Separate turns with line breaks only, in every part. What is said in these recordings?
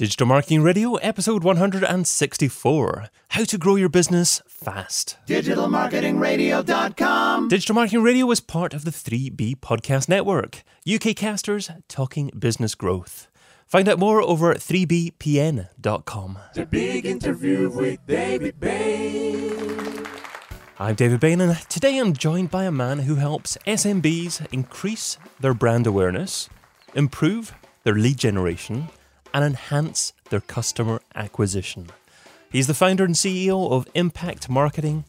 Digital Marketing Radio, episode 164 How to Grow Your Business Fast.
DigitalMarketingRadio.com.
Digital Marketing Radio is part of the 3B Podcast Network, UK casters talking business growth. Find out more over at 3bpn.com.
The big interview with David Bain.
I'm David Bain, and today I'm joined by a man who helps SMBs increase their brand awareness, improve their lead generation, and enhance their customer acquisition. He's the founder and CEO of Impact Marketing,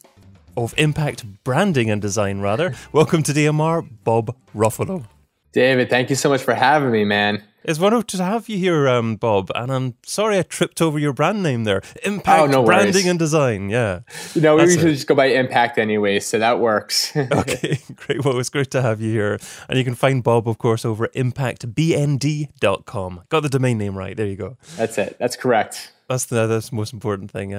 of Impact Branding and Design, rather. Welcome to DMR, Bob Ruffolo.
David, thank you so much for having me, man.
It's wonderful to have you here, um, Bob. And I'm sorry I tripped over your brand name there. Impact
Oh, no
Branding
worries.
and Design. Yeah.
You know, we usually just go by impact anyway, so that works.
Okay, great. Well, it's great to have you here. And you can find Bob, of course, over at impactbnd.com. Got the domain name right. There you go.
that's it. That's correct.
That's the that's the most important thing.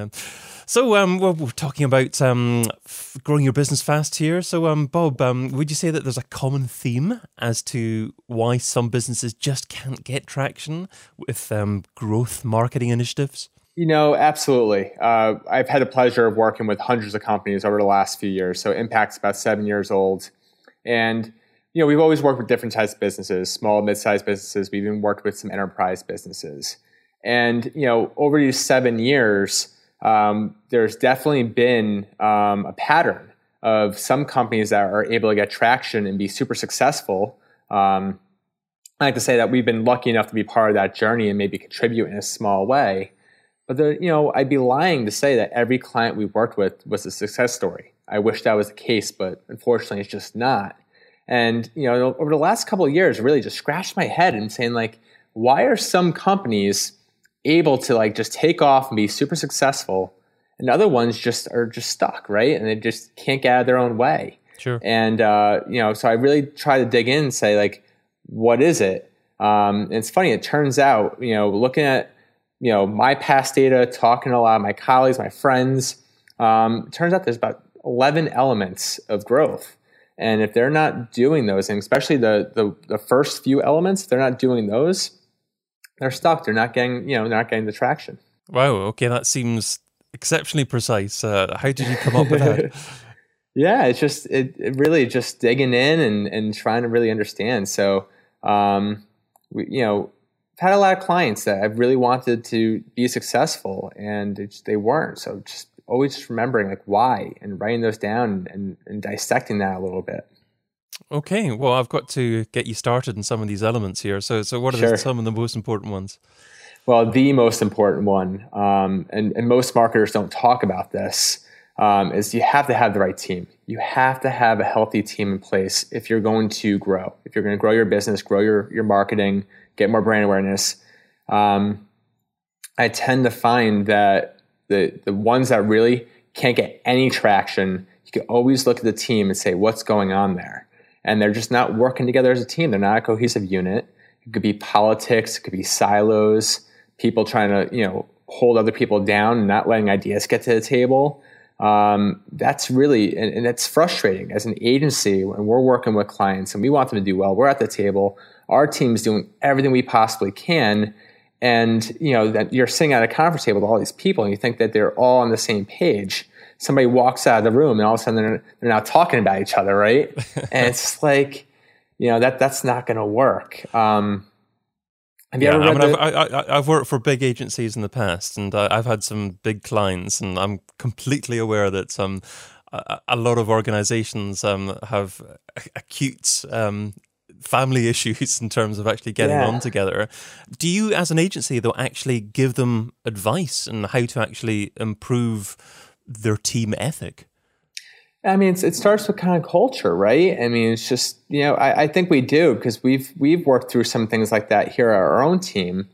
So, um, well, we're talking about um, f- growing your business fast here. So, um, Bob, um, would you say that there's a common theme as to why some businesses just can't get traction with um, growth marketing initiatives?
You know, absolutely. Uh, I've had the pleasure of working with hundreds of companies over the last few years. So Impact's about seven years old. And, you know, we've always worked with different types of businesses, small, mid-sized businesses. We've even worked with some enterprise businesses. And, you know, over these seven years, um, there's definitely been um, a pattern of some companies that are able to get traction and be super successful. Um, I like to say that we've been lucky enough to be part of that journey and maybe contribute in a small way. But the, you know, I'd be lying to say that every client we worked with was a success story. I wish that was the case, but unfortunately, it's just not. And you know, over the last couple of years, really just scratched my head and saying like, why are some companies able to like just take off and be super successful, and other ones just are just stuck, right? And they just can't get out of their own way.
Sure.
And uh, you know, so I really try to dig in and say like, what is it? Um, and it's funny. It turns out, you know, looking at you know my past data, talking to a lot of my colleagues, my friends, um, it turns out there's about 11 elements of growth. And if they're not doing those, and especially the, the the first few elements, if they're not doing those, they're stuck. They're not getting, you know, they're not getting the traction.
Wow. Okay, that seems exceptionally precise. Uh, how did you come up with that?
Yeah, it's just it, it really just digging in and, and trying to really understand. So, um, we, you know, I've had a lot of clients that I've really wanted to be successful, and it they weren't. So, just always remembering like why and writing those down and, and dissecting that a little bit.
Okay, well, I've got to get you started in some of these elements here. So, so what are the, some of the most important ones?
Well, the most important one, um, and, and most marketers don't talk about this, um, is you have to have the right team. You have to have a healthy team in place if you're going to grow. If you're going to grow your business, grow your, your marketing, get more brand awareness. Um, I tend to find that the, the ones that really can't get any traction, you can always look at the team and say, what's going on there? And they're just not working together as a team. They're not a cohesive unit. It could be politics, it could be silos, people trying to, you know, hold other people down and not letting ideas get to the table. Um, that's really, and, and it's frustrating as an agency when we're working with clients and we want them to do well. We're at the table, our team's doing everything we possibly can. And, you know, that you're sitting at a conference table with all these people and you think that they're all on the same page. Somebody walks out of the room and all of a sudden they're, they're not talking about each other, right? and it's like, you know, that that's not going to work. Um, have you
Yeah,
ever
I mean,
the-
I've, I, I, I've worked for big agencies in the past, and uh, I've had some big clients, and I'm completely aware that some a, a lot of organizations um, have acute um, family issues in terms of actually getting
Yeah.
on together. Do you, as an agency, though, actually give them advice on how to actually improve their team ethic?
I mean, it starts with kind of culture, right? I mean, it's just you know, I, I think we do because we've we've worked through some things like that here at our own team.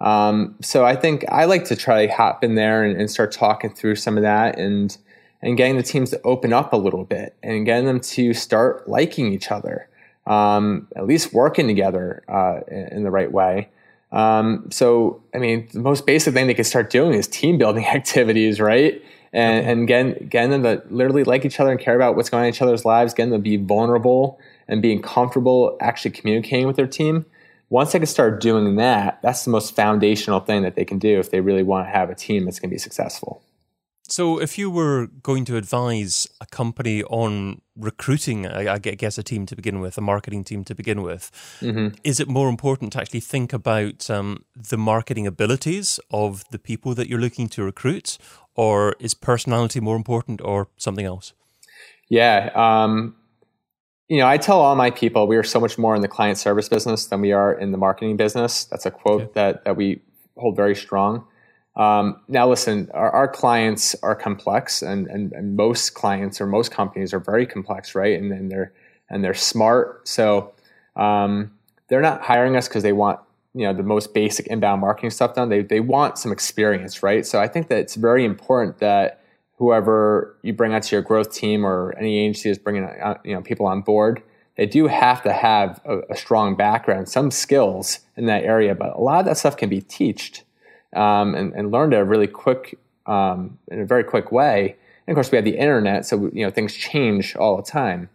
Um, so I think I like to try to hop in there and, and start talking through some of that and and getting the teams to open up a little bit and getting them to start liking each other, um, at least working together uh, in, in the right way. Um, so, I mean, the most basic thing they can start doing is team building activities, right? And, and getting, getting them to literally like each other and care about what's going on in each other's lives, getting them to be vulnerable and being comfortable actually communicating with their team once they can start doing that, that's the most foundational thing that they can do if they really want to have a team that's going to be successful.
So, if you were going to advise a company on recruiting, I guess, a team to begin with, a marketing team to begin with, mm-hmm. is it more important to actually think about um, the marketing abilities of the people that you're looking to recruit, or is personality more important, or something else?
Yeah. Um, you know, I tell all my people we are so much more in the client service business than we are in the marketing business. That's a quote okay. that, that we hold very strong. Um, now, listen, our, our, clients are complex, and, and, and, most clients or most companies are very complex, right? And, and they're and they're smart, so um, they're not hiring us because they want you know the most basic inbound marketing stuff done. They they want some experience, right? So I think that it's very important that whoever you bring onto your growth team or any agency is bringing uh, you know people on board, they do have to have a, a, strong background, some skills in that area. But a lot of that stuff can be taught um, and, and, learned a really quick, um, in a very quick way. And of course, we have the internet, so you know things change all the time.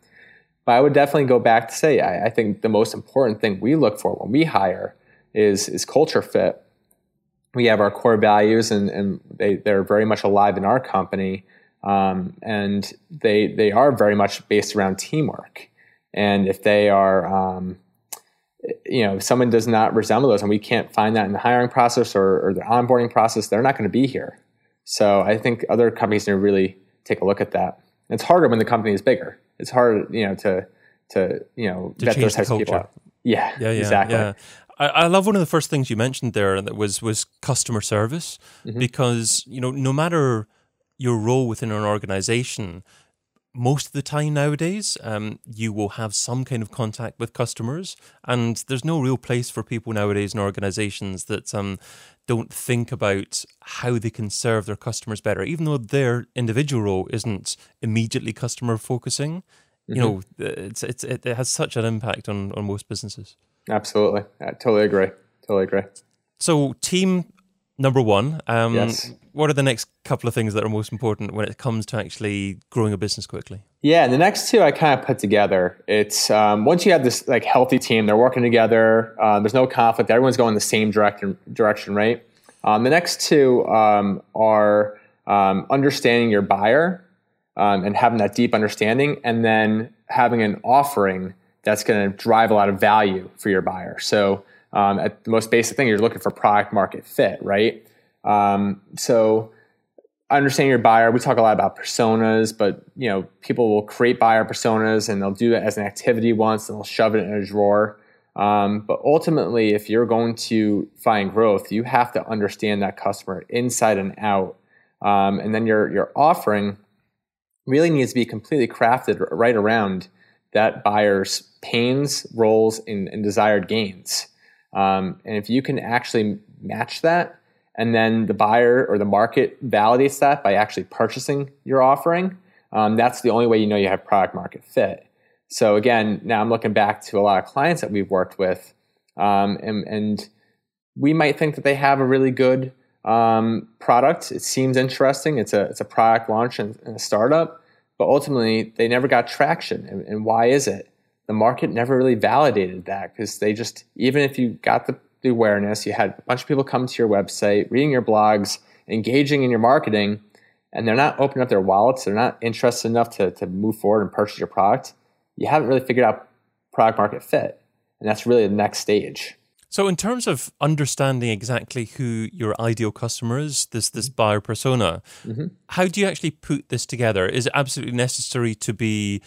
But I would definitely go back to say I, I think the most important thing we look for when we hire is is culture fit we have our core values and, and they, they're very much alive in our company. Um, and they, they are very much based around teamwork. And if they are, um, you know, if someone does not resemble those and we can't find that in the hiring process or, or the onboarding process, they're not going to be here. So I think other companies need to really take a look at that. it's harder when the company is bigger. It's hard, you know, to, to, you know,
to vet those types of people out.
Yeah, yeah, yeah, exactly. Yeah.
I, I, love one of the first things you mentioned there that was was customer service mm-hmm. because you know no matter your role within an organization, most of the time nowadays, um, you will have some kind of contact with customers, and there's no real place for people nowadays in organizations that um, don't think about how they can serve their customers better, even though their individual role isn't immediately customer focusing. Mm-hmm. You know, it's, it's it has such an impact on on most businesses.
Absolutely. I totally agree. Totally agree.
So, team number one, um, yes. what are the next couple of things that are most important when it comes to actually growing a business quickly?
Yeah, the next two I kind of put together. It's um, once you have this like healthy team, they're working together. Uh, there's no conflict. Everyone's going the same direction. Direction, right? Um, the next two um, are um, understanding your buyer um, and having that deep understanding, and then having an offering that's going to drive a lot of value for your buyer. So, um, at the most basic thing, you're looking for product market fit, right? Um, so, understanding your buyer, we talk a lot about personas, but you know, people will create buyer personas and they'll do it as an activity once and they'll shove it in a drawer. Um, but ultimately, if you're going to find growth, you have to understand that customer inside and out. Um, and then your your offering really needs to be completely crafted right around that buyer's pains, roles, and, and desired gains. Um, and if you can actually match that, and then the buyer or the market validates that by actually purchasing your offering, um, that's the only way you know you have product market fit. So again, now I'm looking back to a lot of clients that we've worked with, um, and, and, we might think that they have a really good um, product. It seems interesting. It's a it's a product launch and, and a startup, but ultimately they never got traction. And, and why is it? The market never really validated that because they just, even if you got the, the awareness, you had a bunch of people come to your website, reading your blogs, engaging in your marketing, and they're not opening up their wallets, they're not interested enough to, to move forward and purchase your product, you haven't really figured out product market fit. And that's really the next stage.
So, in terms of understanding exactly who your ideal customer is, this this buyer persona, mm-hmm. how do you actually put this together? Is it absolutely necessary to be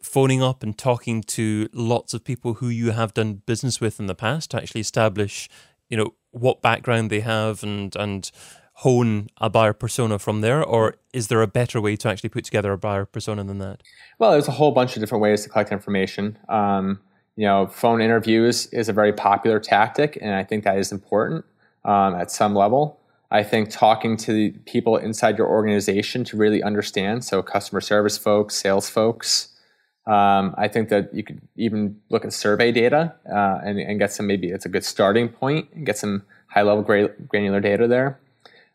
phoning up and talking to lots of people who you have done business with in the past to actually establish, you know, what background they have and and hone a buyer persona from there, or is there a better way to actually put together a buyer persona than that?
Well, there's a whole bunch of different ways to collect information. Um, you know, phone interviews is a very popular tactic, and I think that is important um, at some level. I think talking to the people inside your organization to really understand, so customer service folks, sales folks. Um, I think that you could even look at survey data uh, and, and, get some maybe it's a good starting point and get some high level granular data there.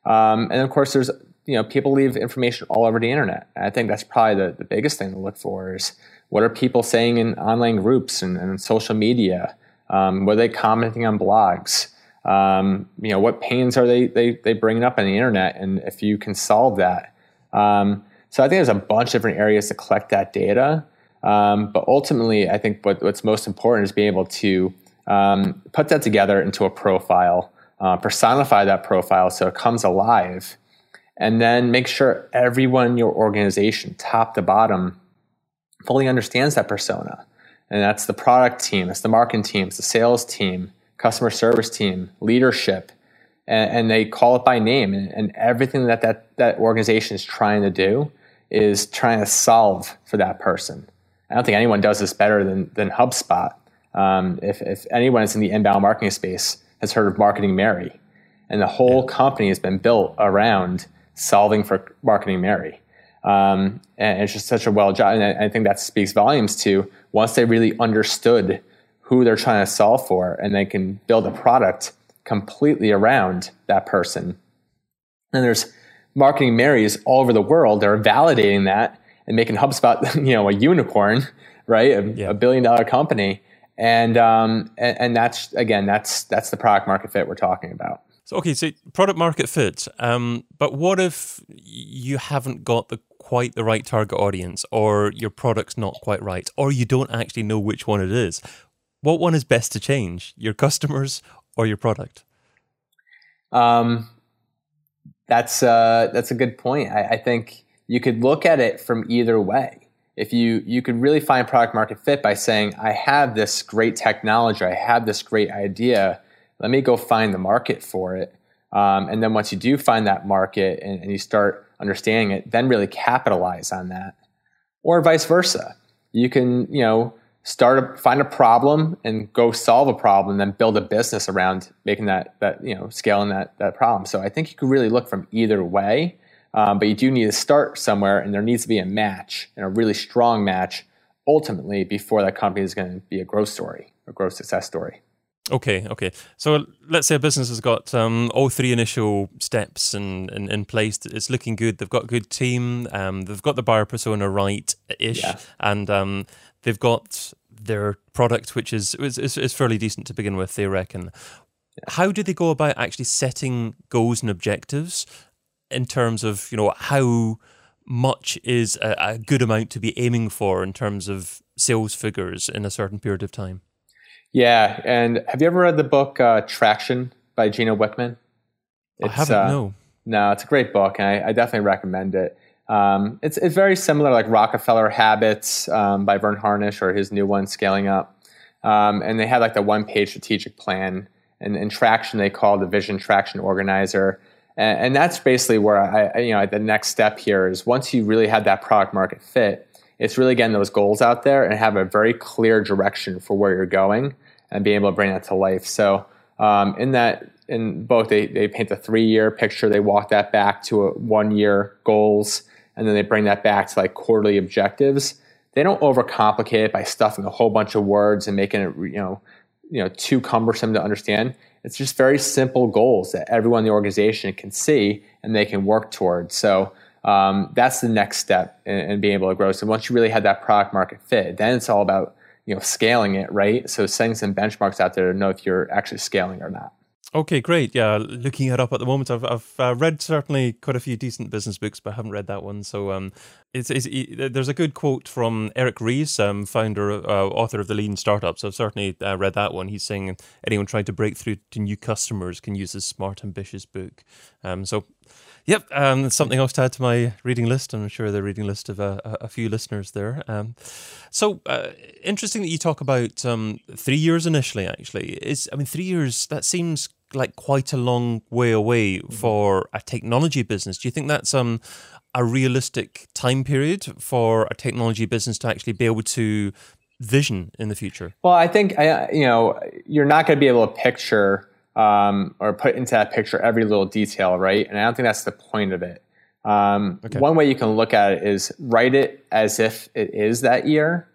Um, and of course, there's you know people leave information all over the internet. I think that's probably the, the biggest thing to look for is what are people saying in online groups and, and social media? Um, are they commenting on blogs? Um, you know, what pains are they, they, they bringing up on the internet? And if you can solve that. Um, so I think there's a bunch of different areas to collect that data. Um, but ultimately, I think what, what's most important is being able to um, put that together into a profile, uh, personify that profile so it comes alive, and then make sure everyone in your organization, top to bottom, fully understands that persona. And that's the product team, it's the marketing team, it's the sales team, customer service team, leadership, and, and they call it by name. And, and everything that, that that organization is trying to do is trying to solve for that person. I don't think anyone does this better than, than HubSpot. Um, if, if anyone is in the inbound marketing space has heard of Marketing Mary, and the whole company has been built around solving for Marketing Mary. Um, and it's just such a well job. And I, I think that speaks volumes to once they really understood who they're trying to solve for and they can build a product completely around that person. And there's marketing Marys all over the world that are validating that and making HubSpot, you know, a unicorn, right? A, yeah. a billion dollar company. And, um, and, and that's again, that's that's the product market fit we're talking about.
So okay, so product market fit. Um, but what if you haven't got the quite the right target audience, or your product's not quite right, or you don't actually know which one it is? What one is best to change, your customers or your product?
Um, that's uh, that's a good point. I, I think you could look at it from either way. If you you could really find product market fit by saying, I have this great technology, I have this great idea, let me go find the market for it. Um, and then once you do find that market and, and you start understanding it, then really capitalize on that. Or vice versa. You can, you know, start a, find a problem and go solve a problem, then build a business around making that that you know scaling that that problem. So I think you could really look from either way, um, but you do need to start somewhere, and there needs to be a match and a really strong match ultimately before that company is going to be a growth story, a growth success story.
Okay, okay. So let's say a business has got um, all three initial steps in, in, in, place. It's looking good. They've got a good team. Um, they've got the buyer persona right ish, yeah. and um, they've got their product, which is, is is fairly decent to begin with. They reckon. How do they go about actually setting goals and objectives in terms of you know how much is a, a good amount to be aiming for in terms of sales figures in a certain period of time?
Yeah, and have you ever read the book uh, Traction by Gino Wickman?
It's, I haven't. Uh, no.
No, it's a great book, and I, I definitely recommend it. Um, it's it's very similar, like Rockefeller Habits um, by Verne Harnish, or his new one, Scaling Up. Um, and they had like the one page strategic plan. And in Traction, they call the Vision Traction Organizer. And, and that's basically where I, you know, the next step here is once you really have that product market fit, it's really getting those goals out there and have a very clear direction for where you're going and being able to bring that to life. So um, in that in both they, they paint the three year picture, they walk that back to a one year goals, and then they bring that back to like quarterly objectives. They don't overcomplicate it by stuffing a whole bunch of words and making it you know you know too cumbersome to understand. It's just very simple goals that everyone in the organization can see and they can work towards. So um, that's the next step in, in, being able to grow. So once you really have that product market fit, then it's all about you know scaling it, right? So setting some benchmarks out there to know if you're actually scaling or not.
Okay, great. Yeah, looking it up at the moment. I've I've uh, read certainly quite a few decent business books, but I haven't read that one. So um, it's, it's there's a good quote from Eric Ries, um, founder, uh, author of the Lean Startup. So I've certainly uh, read that one. He's saying anyone trying to break through to new customers can use this smart, ambitious book. Um, so Yep, um, something else to add to my reading list. I'm sure the reading list of a, a few listeners there. Um, so uh, interesting that you talk about um, three years initially. Actually, is I mean three years. That seems like quite a long way away mm-hmm. for a technology business. Do you think that's um, a realistic time period for a technology business to actually be able to vision in the future?
Well, I think you know you're not going to be able to picture um, or put into that picture every little detail, right? And I don't think that's the point of it. Um, okay. One way you can look at it is write it as if it is that year,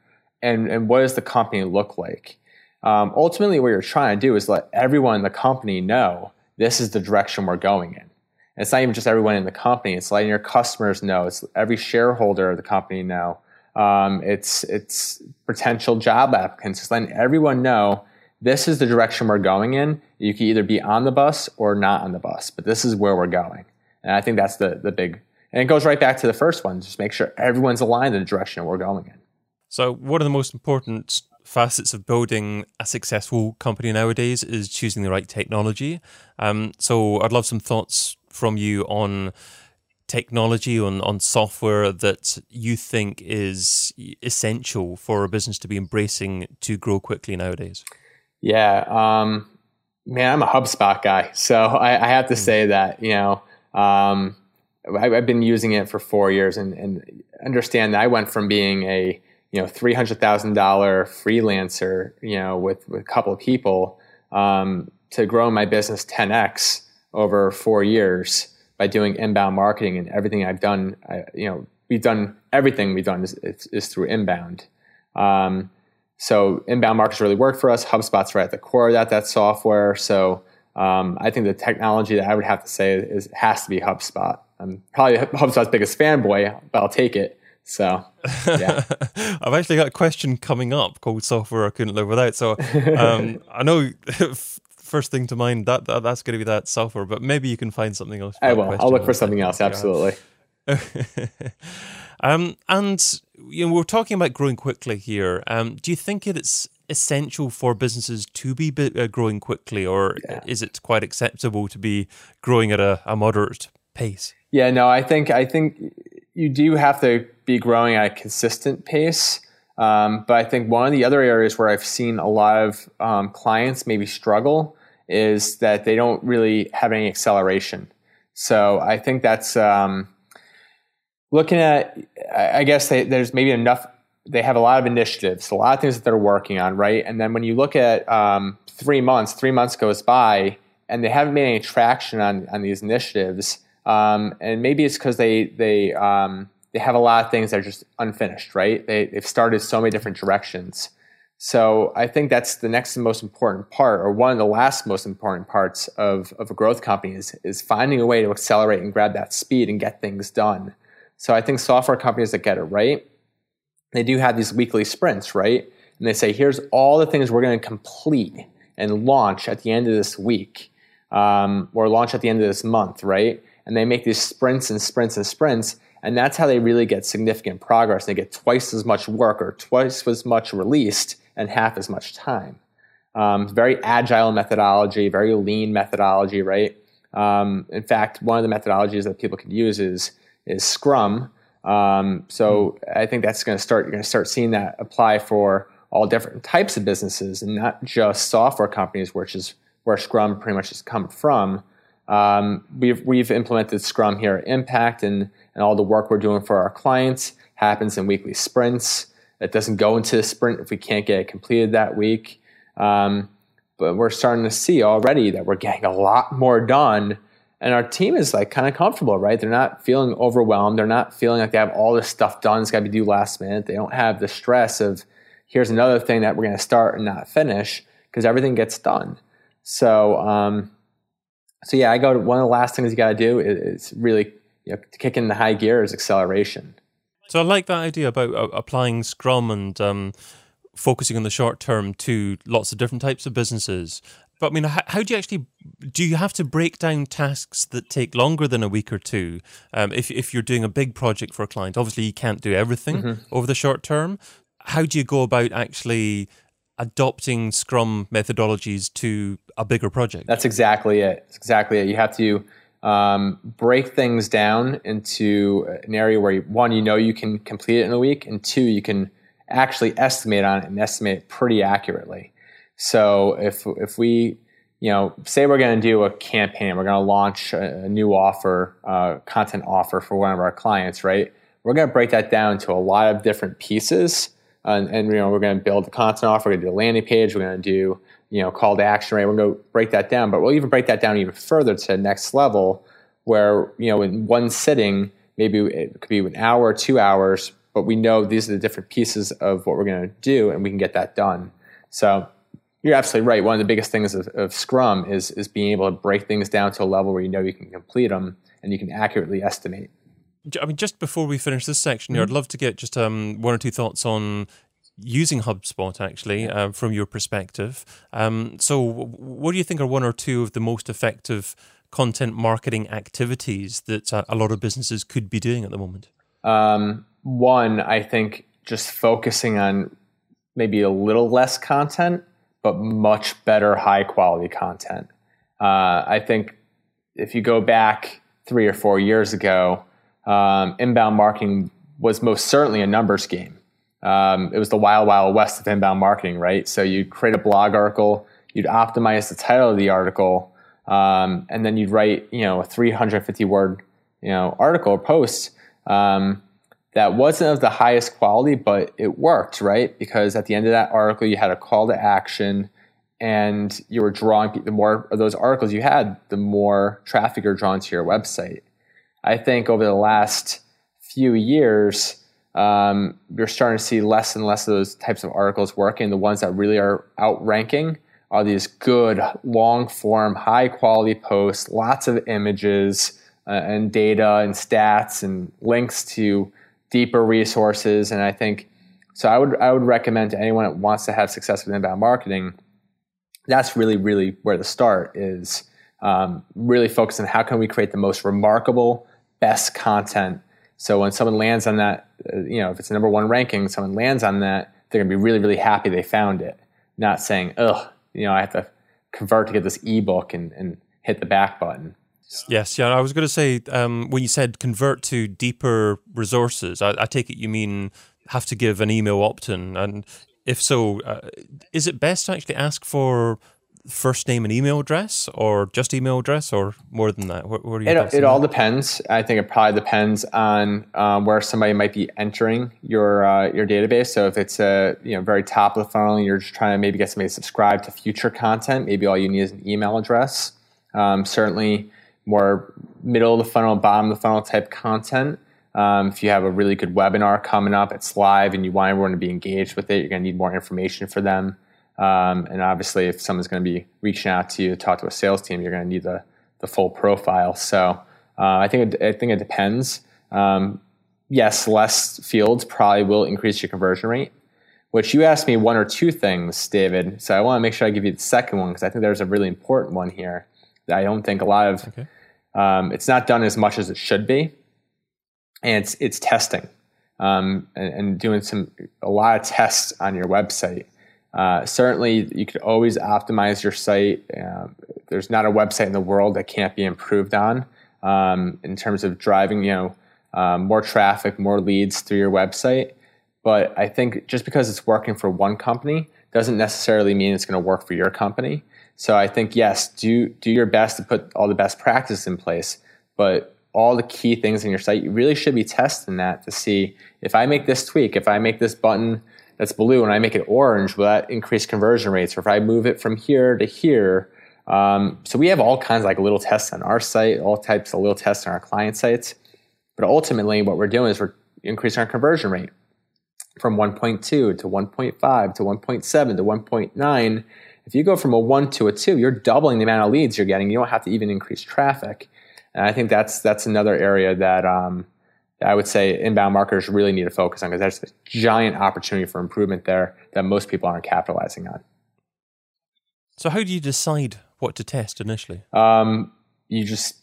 and and what does the company look like? Um, ultimately, what you're trying to do is let everyone in the company know this is the direction we're going in. And it's not even just everyone in the company; it's letting your customers know. It's every shareholder of the company know. Um, it's it's potential job applicants. It's letting everyone know this is the direction we're going in. You can either be on the bus or not on the bus, but this is where we're going. And I think that's the the big and it goes right back to the first one. Just make sure everyone's aligned in the direction we're going in.
So, one of the most important facets of building a successful company nowadays is choosing the right technology. Um, so, I'd love some thoughts from you on technology, on, on software that you think is essential for a business to be embracing to grow quickly nowadays.
Yeah. Um, man, I'm a HubSpot guy. So, I, I have to mm. say that, you know, um, I've been using it for four years and, and understand that I went from being a you know three hundred thousand dollar freelancer, you know, with, with a couple of people, um, to grow my business ten x over four years by doing inbound marketing and everything I've done. I, you know, we've done everything we've done is, is, is through inbound. Um, so inbound markets really worked for us. HubSpot's right at the core of that that software. So um, I think the technology that I would have to say is has to be HubSpot. I'm probably HubSpot's biggest fanboy, but I'll take it. So, yeah.
I've actually got a question coming up called software I couldn't live without. So, um, I know first thing to mind that, that that's going to be that software, but maybe you can find something else.
I will. I'll look for something else. Absolutely.
um, and you know, we're talking about growing quickly here. Um, do you think it's essential for businesses to be uh, growing quickly, or yeah. is it quite acceptable to be growing at a, a moderate pace?
Yeah, no, I think I think you do have to be growing at a consistent pace. Um, but I think one of the other areas where I've seen a lot of um, clients maybe struggle is that they don't really have any acceleration. So I think that's um, looking at. I guess they, there's maybe enough. They have a lot of initiatives, a lot of things that they're working on, right? And then when you look at um, three months, three months goes by, and they haven't made any traction on on these initiatives um, and maybe it's because they they um, they have a lot of things that are just unfinished, right? They they've started so many different directions. So I think that's the next most important part, or one of the last most important parts of, of a growth company is, is finding a way to accelerate and grab that speed and get things done. So I think software companies that get it right, they do have these weekly sprints, right? And they say, here's all the things we're going to complete and launch at the end of this week, um, or launch at the end of this month, right? and they make these sprints and sprints and sprints. And that's how they really get significant progress. They get twice as much work or twice as much released and half as much time. Um, very agile methodology, very lean methodology, right? Um, in fact, one of the methodologies that people can use is is Scrum. Um, so I think that's going to start. You're going to start seeing that apply for all different types of businesses, and not just software companies, which is where Scrum pretty much has come from. Um, we've, we've implemented Scrum here at Impact, and, and all the work we're doing for our clients happens in weekly sprints. It doesn't go into the sprint if we can't get it completed that week. Um, but we're starting to see already that we're getting a lot more done. And our team is like kind of comfortable, right? They're not feeling overwhelmed. They're not feeling like they have all this stuff done. It's got to be due last minute. They don't have the stress of here's another thing that we're going to start and not finish because everything gets done. So, um, so yeah, I go to one of the last things you got to do is, is, really you know, kick in the high gear is acceleration.
So I like that idea about uh, applying Scrum and um, focusing on the short term to lots of different types of businesses. But I mean, how, how, do you actually do? You have to break down tasks that take longer than a week or two. Um, if if you're doing a big project for a client, obviously you can't do everything mm-hmm. over the short term. How do you go about actually adopting Scrum methodologies to a bigger project.
That's exactly it. That's exactly it. You have to um, break things down into an area where you, one, you know you can complete it in a week, and two, you can actually estimate on it and estimate it pretty accurately. So if if we you know, say we're going to do a campaign, we're going to launch a, a new offer, uh, content offer for one of our clients, right? We're going to break that down to a lot of different pieces and, and, you know we're going to build the content offer, we're going to do a landing page, we're going to do you know call to action, right? We're going to break that down, but we'll even break that down even further to the next level, where you know in one sitting, maybe it could be an hour two hours, but we know these are the different pieces of what we're going to do, and we can get that done. So you're absolutely right. One of the biggest things of, of Scrum is is being able to break things down to a level where you know you can complete them and you can accurately estimate.
I mean, just before we finish this section here, mm-hmm. I'd love to get just um, one or two thoughts on using HubSpot actually uh, from your perspective. Um, so, what do you think are one or two of the most effective content marketing activities that uh, a lot of businesses could be doing at the moment?
Um, one, I think just focusing on maybe a little less content, but much better high quality content. Uh, I think if you go back three or four years ago, um, inbound marketing was most certainly a numbers game. Um, it was the wild, wild west of inbound marketing, right? So you'd create a blog article, you'd optimize the title of the article, um, and then you'd write, you know, a 350 word, you know, article or post um, that wasn't of the highest quality, but it worked, right? Because at the end of that article, you had a call to action, and you were drawing. The more of those articles you had, the more traffic you're drawn to your website. I think over the last few years, um, you're starting to see less and less of those types of articles working. The ones that really are outranking are these good, long form, high quality posts, lots of images uh, and data and stats and links to deeper resources. And I think so. I would I would recommend to anyone that wants to have success with inbound marketing. That's really really where the start is. Um, really focus on how can we create the most remarkable, best content. So when someone lands on that, uh, you know, if it's a number one ranking, someone lands on that, they're to be really really happy they found it. Not saying, "Ugh, you know, I have to convert to get this ebook and, and hit the back button.
Yes, yeah. I was going to say um, when you said convert to deeper resources, I, I, take it you mean have to give an email opt-in, and if so, uh, is it best to actually ask for first name and email address, or just email address, or more than that? What, what
it, it all depends. I think it probably depends on um, where somebody might be entering your uh, your database. So if it's a you know very top of the funnel, and you're just trying to maybe get somebody to subscribe to future content. Maybe all you need is an email address. Um, certainly, more middle of the funnel, bottom of the funnel type content. Um, if you have a really good webinar coming up, it's live, and you want everyone to be engaged with it, you're going to need more information for them. Um, and obviously, if someone's going to be reaching out to you to talk to a sales team, you're going to need the, the full profile. So uh, I think it, I think it depends. Um, yes, less fields probably will increase your conversion rate. Which you asked me one or two things, David. So I want to make sure I give you the second one because I think there's a really important one here that I don't think a lot of okay. Um, it's not done as much as it should be, and it's it's testing um, and, and doing some a lot of tests on your website. Uh, certainly, you could always optimize your site. Uh, there's not a website in the world that can't be improved on um, in terms of driving, you know, um, more traffic, more leads through your website. But I think just because it's working for one company doesn't necessarily mean it's going to work for your company. So I think yes, do do your best to put all the best practices in place, but all the key things in your site, you really should be testing that to see if I make this tweak, if I make this button that's blue and I make it orange, will that increase conversion rates? Or if I move it from here to here, um, so we have all kinds of like little tests on our site, all types of little tests on our client sites. But ultimately, what we're doing is we're increasing our conversion rate from 1.2 to 1.5 to 1.7 to 1.9. If you go from a 1 to a 2, you're doubling the amount of leads you're getting. You don't have to even increase traffic. And I think that's that's another area that um, I would say inbound marketers really need to focus on because there's a giant opportunity for improvement there that most people aren't capitalizing on.
So, how do you decide what to test initially?
Um, you just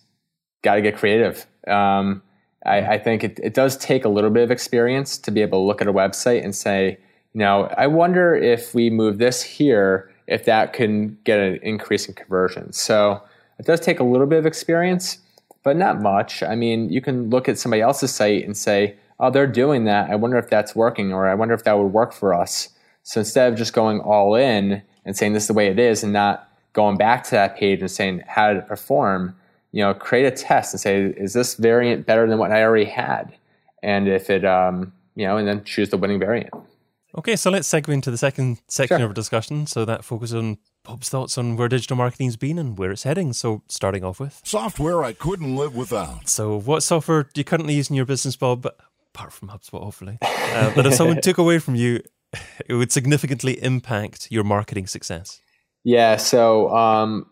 got to get creative. Um, I, I, think it, it does take a little bit of experience to be able to look at a website and say, you know, I wonder if we move this here, if that can get an increase in conversion. So, it does take a little bit of experience but not much. I mean, you can look at somebody else's site and say, oh, they're doing that. I wonder if that's working, or I wonder if that would work for us. So instead of just going all in and saying this is the way it is and not going back to that page and saying how did it perform, you know, create a test and say, is this variant better than what I already had? And if it, um, you know, and then choose the winning variant.
Okay, so let's segue into the second section
sure.
of our discussion. So that focuses on Bob's thoughts on where digital marketing's been and where it's heading. So, starting off with
software I couldn't live without.
So, what software do you currently use in your business, Bob? Apart from HubSpot, hopefully. Uh, but if someone took away from you, it would significantly impact your marketing success.
Yeah. So, um,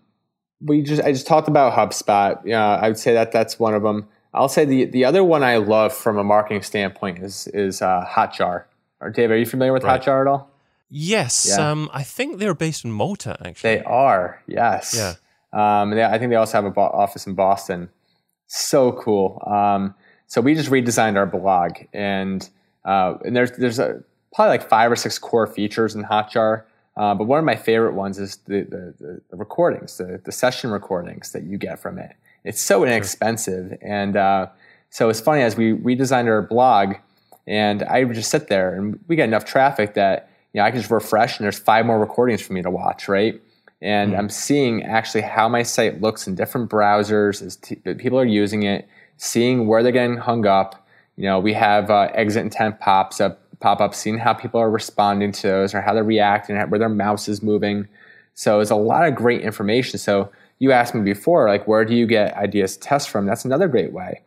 we just I just talked about HubSpot. Yeah, I would say that that's one of them. I'll say the the other one I love from a marketing standpoint is is uh, Hotjar Or Dave, are you familiar with
Right.
Hotjar at all?
Yes,
Yeah.
um, I think they're based in Malta, actually.
They are, yes.
Yeah.
Um, they, I think they also have a bo- office in Boston. So cool. Um, so we just redesigned our blog, and uh, and there's there's a, probably like five or six core features in Hotjar. Uh, but one of my favorite ones is the the, the, recordings, the, the session recordings that you get from it. It's so inexpensive, and uh, so it's funny as we redesigned our blog, and I would just sit there, and we get enough traffic that you know I can just refresh, and there's five more recordings for me to watch, right? and I'm seeing actually how my site looks in different browsers as t- people are using it, seeing where they're getting hung up. You know, we have uh, exit intent pops up, pop up, seeing how people are responding to those or how they're reacting, where their mouse is moving. So it's a lot of great information. So you asked me before, like, where do you get ideas to test from? That's another great way.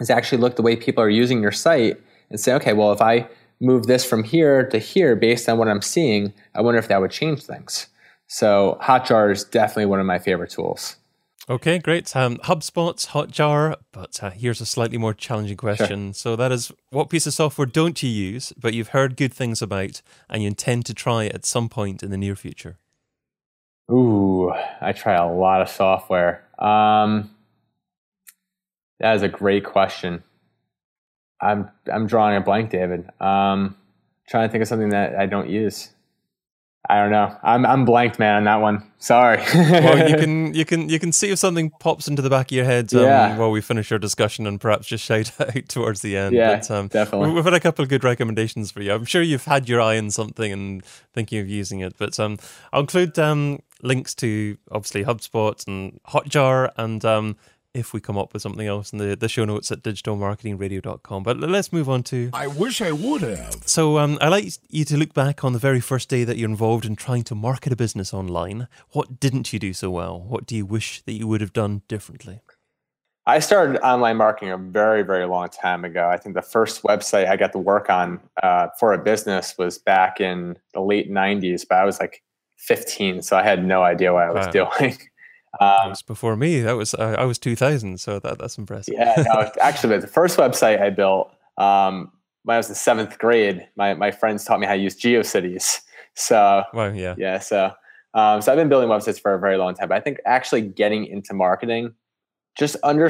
Is actually look the way people are using your site and say, okay, well, if I move this from here to here based on what I'm seeing, I wonder if that would change things. So Hotjar is definitely one of my favorite tools.
Okay, great. Um, HubSpot's Hotjar, but uh, here's a slightly more challenging question. So that is, what piece of software don't you use, but you've heard good things about, and you intend to try at some point in the near future?
Ooh, I try a lot of software. Um, that is a great question. I'm I'm drawing a blank, David. Um, trying to think of something that I don't use. I don't know. I'm I'm blanked, man, on that one. Sorry.
well, you can you can you can see if something pops into the back of your head um,
Yeah.
while we finish our discussion, and perhaps just shout out towards the end.
Yeah,
but, um,
definitely.
We've had a couple of good recommendations for you. I'm sure you've had your eye on something and thinking of using it. But um, I'll include um, links to obviously HubSpot and Hotjar, and um, if we come up with something else in the, the show notes at digitalmarketingradio.com. But let's move on to
I wish I would have.
so um, I like you to look back on the very first day that you're involved in trying to market a business online. What didn't you do so well? What do you wish that you would have done differently?
I started online marketing a very, very long time ago. I think the first website I got to work on uh, for a business was back in the late 90s, but I was like 15, so I had no idea what I was
Wow.
doing.
That
Um,
was before me. That was uh, I was 2000, so that that's impressive.
yeah, no, actually, the first website I built um, when I was in seventh grade, my, my friends taught me how to use GeoCities. So,
Wow, yeah.
yeah, so um, so I've been building websites for a very long time. But I think actually getting into marketing, just under,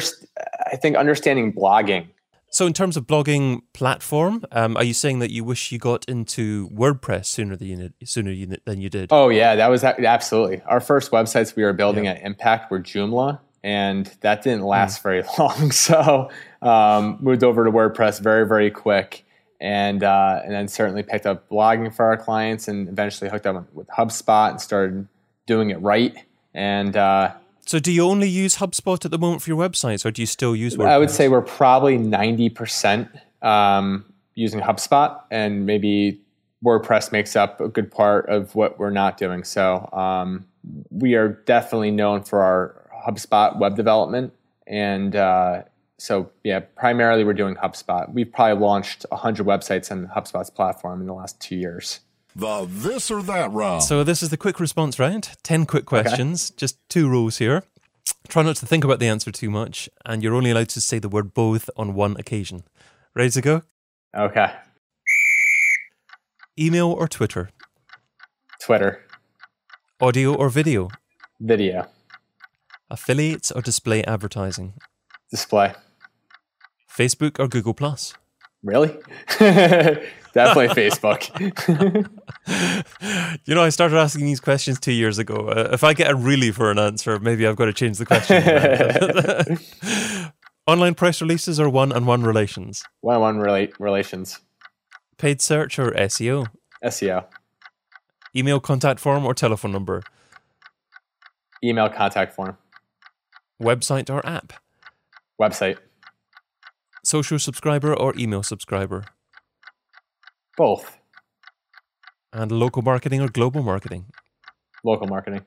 I think understanding blogging
So in terms of blogging platform, um, are you saying that you wish you got into WordPress sooner than you did, sooner you, than you did?
Oh yeah, that was absolutely our first websites we were building at Impact were Joomla, and that didn't last very long. So um, moved over to WordPress very very quick, and uh, and then certainly picked up blogging for our clients, and eventually hooked up with HubSpot and started doing it right. And uh,
So do you only use HubSpot at the moment for your websites, or do you still use WordPress?
I would say we're probably ninety percent um, using HubSpot, and maybe WordPress makes up a good part of what we're not doing. So um, we are definitely known for our HubSpot web development, and uh, so yeah, primarily we're doing HubSpot. We've probably launched hundred websites on HubSpot's platform in the last two years.
The this or that round.
So this is the quick response round. Ten quick questions, just two rules here. Try not to think about the answer too much, and you're only allowed to say the word both on one occasion. Ready to go?
Okay,
Email or Twitter?
Twitter,
Audio or video?
video,
Affiliates or display advertising?
display.
Facebook or Google Plus?
Really? definitely Facebook.
You know, I started asking these questions two years ago. Uh, if I get a really for an answer, maybe I've got to change the question. Online press releases or one-on-one relations?
One-on-one relate relations,
Paid search or SEO?
SEO.
Email contact form or telephone number?
email contact form,
Website or app?
website,
Social subscriber or email subscriber?
Both,
And local marketing or global marketing?
local marketing.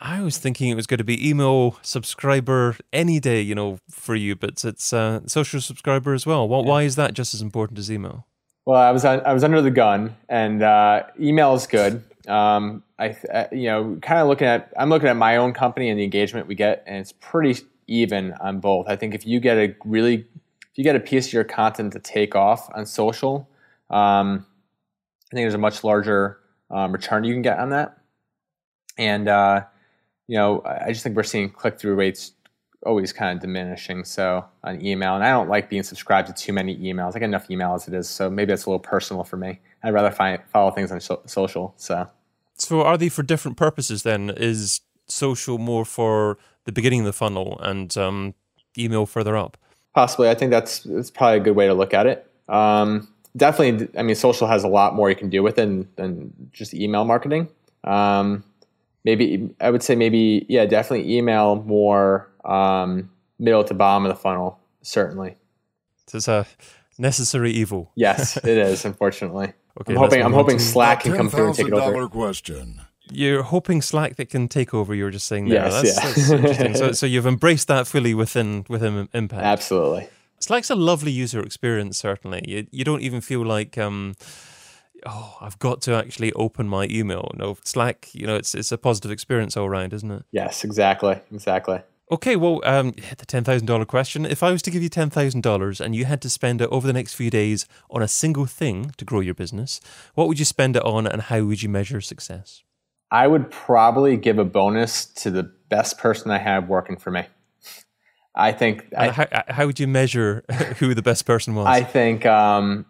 I was thinking it was going to be email subscriber any day, you know, for you, but it's uh, social subscriber as well. Why why is that just as important as email?
Well, I was on, I was under the gun, and uh, email is good. Um, I, uh, you know, kind of looking at I'm looking at my own company and the engagement we get, and it's pretty even on both. I think if you get a really you get a piece of your content to take off on social, um, I think there's a much larger um, return you can get on that. And uh, you know, I just think we're seeing click through rates always kind of diminishing. So on email, and I don't like being subscribed to too many emails. I get enough email as it is, so maybe it's a little personal for me. I'd rather find, follow things on so- social. So,
so are they for different purposes? Then is social more for the beginning of the funnel and um, email further up?
Possibly, I think that's that's probably a good way to look at it. Um, definitely, I mean, social has a lot more you can do with it than, than just email marketing. Um, maybe I would say maybe yeah, definitely email more um, middle to bottom of the funnel. Certainly,
it's a necessary evil.
Yes, it is. Unfortunately, okay, I'm hoping I'm hoping Slack can come through and take it over.
question.
You're hoping Slack that can take over. You were just saying
there. Yes,
that's,
yeah.
that's interesting. so, so you've embraced that fully within within Impact.
Absolutely.
Slack's a lovely user experience. Certainly, you you don't even feel like. Um, oh, I've got to actually open my email. No, Slack, you know, it's it's a positive experience all around, isn't it?
Yes, exactly, exactly.
Okay, well, um, the ten thousand dollar question. If I was to give you ten thousand dollars and you had to spend it over the next few days on a single thing to grow your business, what would you spend it on, and how would you measure success?
I would probably give a bonus to the best person I have working for me. I think. I,
how, how, would you measure who the best person was?
I think. Um,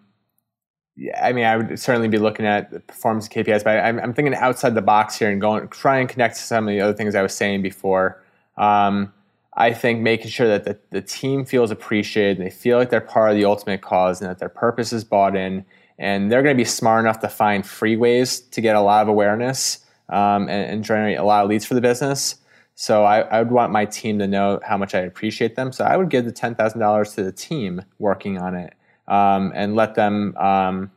yeah, I mean, I would certainly be looking at the performance KPIs, but I'm, I'm, thinking outside the box here and going try and connect to some of the other things I was saying before. Um, I think making sure that the, the team feels appreciated and they feel like they're part of the ultimate cause and that their purpose is bought in, and they're going to be smart enough to find free ways to get a lot of awareness um, and, and, generate a lot of leads for the business. So I, I, would want my team to know how much I appreciate them. So I would give the ten thousand dollars to the team working on it um, and let them. Um,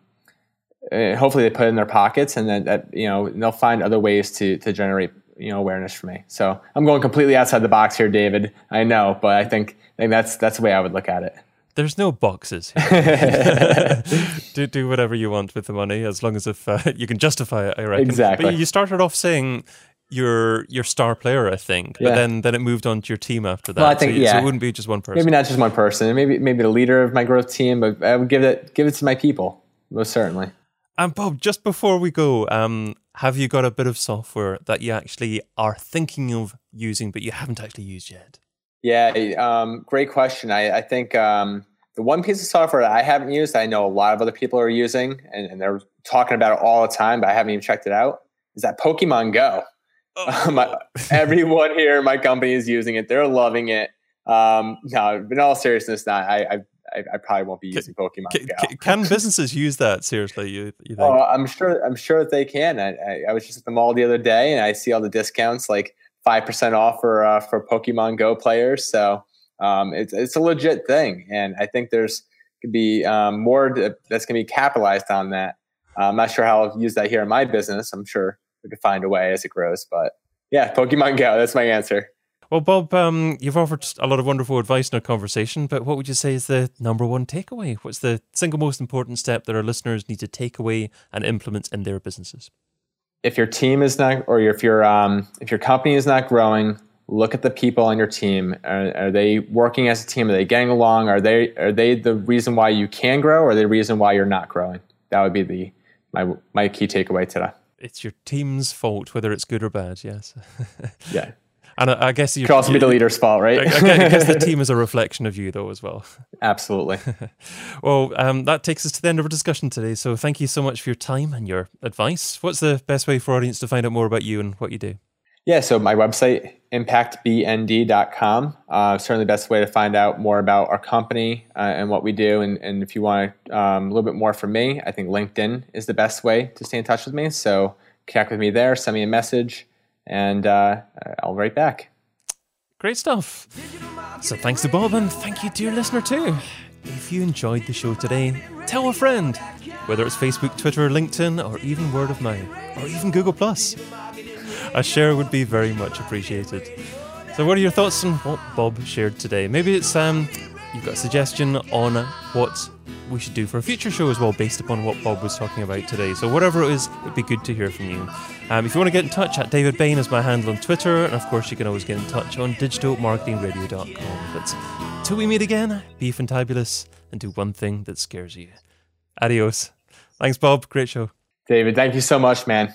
eh, hopefully, they put it in their pockets, and then that you know they'll find other ways to to generate you know awareness for me. So I'm going completely outside the box here, David. I know, but I think I think that's that's the way I would look at it.
There's no boxes. do do whatever you want with the money, as long as if uh, you can justify it. I reckon.
Exactly.
But you started off saying your your star player, I think. But yeah. then then it moved on to your team after that.
Well, I think
so,
yeah.
so it wouldn't be just one person.
Maybe not just one person. Maybe maybe the leader of my growth team, but I would give it give it to my people most certainly.
And Bob, just before we go, um, have you got a bit of software that you actually are thinking of using, but you haven't actually used yet?
Yeah, um, great question. I, I think um, the one piece of software that I haven't used, I know a lot of other people are using, and, and they're talking about it all the time, but I haven't even checked it out. Is that Pokemon Go? Oh. my, everyone here in my company is using it. They're loving it. Um, no, in all seriousness, not. I, I I, I, probably won't be using Pokemon
can,
Go.
Can businesses use that seriously? You, you think?
Oh, I'm sure. I'm sure that they can. I, I, I, was just at the mall the other day, and I see all the discounts, like five percent off for uh, for Pokemon Go players. So um, it's it's a legit thing, and I think there's could be um, more that's going to be capitalized on that. Uh, I'm not sure how I'll use that here in my business. I'm sure we could find a way as it grows. But yeah, Pokemon Go. That's my answer.
Well, Bob, um, you've offered a lot of wonderful advice in our conversation, but what would you say is the number one takeaway? What's the single most important step that our listeners need to take away and implement in their businesses?
If your team is not, or if your um, if your company is not growing, look at the people on your team. Are, are, they working as a team? Are they getting along? Are they are they the reason why you can grow, or the reason why you're not growing? That would be the my my key takeaway today
it's your team's fault, whether it's good or bad. Yes.
yeah.
And I, I guess you
also be the leader's fault, right?
I, I, guess, the team is a reflection of you, though, as well.
Absolutely.
well, um, that takes us to the end of our discussion today. So, thank you so much for your time and your advice. What's the best way for audience to find out more about you and what you do?
Yeah, so my website, impactbnd.com. Uh, certainly the best way to find out more about our company uh, and what we do. And, and if you want um, a little bit more from me, I think LinkedIn is the best way to stay in touch with me. So connect with me there, send me a message, and uh, I'll write back.
Great stuff. So thanks to Bob and thank you your listener too. If you enjoyed the show today, tell a friend, whether it's Facebook, Twitter, LinkedIn, or even word of mouth, or even Google Plus a share would be very much appreciated. So, what are your thoughts on what Bob shared today? Maybe it's um, you've got a suggestion on what we should do for a future show as well, based upon what Bob was talking about today. So, whatever it is, it'd be good to hear from you. Um, if you want to get in touch, at David Bain is my handle on Twitter, and of course, you can always get in touch on digitalmarketingradio.com. But Till we meet again, be fantabulous and do one thing that scares you. Adios. Thanks, Bob. Great show.
David, thank you so much, man.